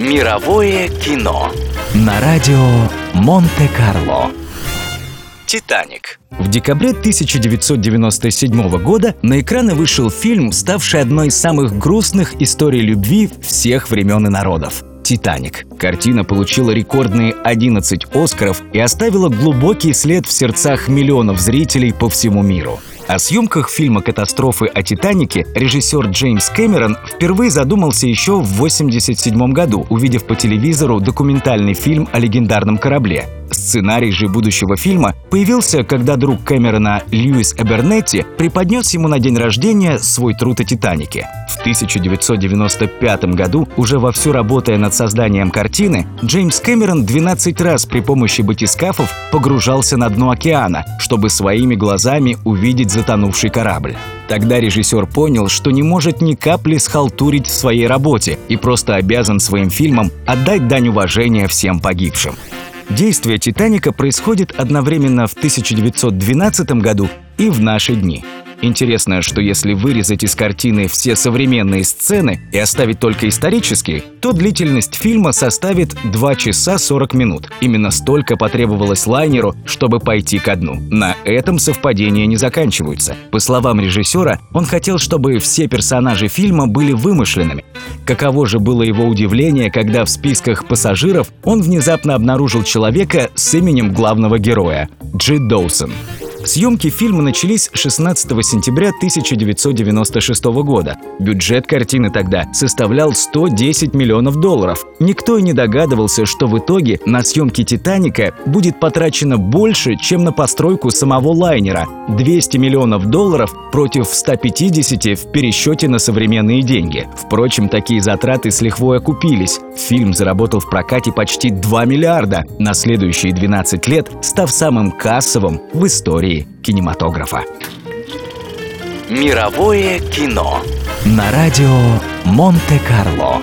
Мировое кино на радио Монте-Карло. «Титаник». В декабре 1997 года на экраны вышел фильм, ставший одной из самых грустных историй любви всех времен и народов. «Титаник». Картина получила рекордные 11 «Оскаров» и оставила глубокий след в сердцах миллионов зрителей по всему миру. О съемках фильма «Катастрофы о Титанике» режиссер Джеймс Кэмерон впервые задумался еще в 1987 году, увидев по телевизору документальный фильм о легендарном корабле. Сценарий же будущего фильма появился, когда друг Кэмерона Льюис Эбернетти преподнес ему на день рождения свой труд о «Титанике». В 1995 году, уже вовсю работая над созданием картины, Джеймс Кэмерон 12 раз при помощи батискафов погружался на дно океана, чтобы своими глазами увидеть затонувший корабль. Тогда режиссер понял, что не может ни капли схалтурить в своей работе и просто обязан своим фильмом отдать дань уважения всем погибшим. Действие «Титаника» происходит одновременно в 1912 году и в наши дни – Интересно, что если вырезать из картины все современные сцены и оставить только исторические, то длительность фильма составит 2 часа 40 минут. Именно столько потребовалось лайнеру, чтобы пойти ко дну. На этом совпадения не заканчиваются. По словам режиссера, он хотел, чтобы все персонажи фильма были вымышленными. Каково же было его удивление, когда в списках пассажиров он внезапно обнаружил человека с именем главного героя – Джи Доусон. Съемки фильма начались 16 сентября 1996 года. Бюджет картины тогда составлял 110 миллионов долларов. Никто и не догадывался, что в итоге на съемки «Титаника» будет потрачено больше, чем на постройку самого лайнера – 200 миллионов долларов против 150 в пересчете на современные деньги. Впрочем, такие затраты с лихвой окупились. Фильм заработал в прокате почти 2 миллиарда, на следующие 12 лет став самым кассовым в истории истории кинематографа. Мировое кино на радио Монте-Карло.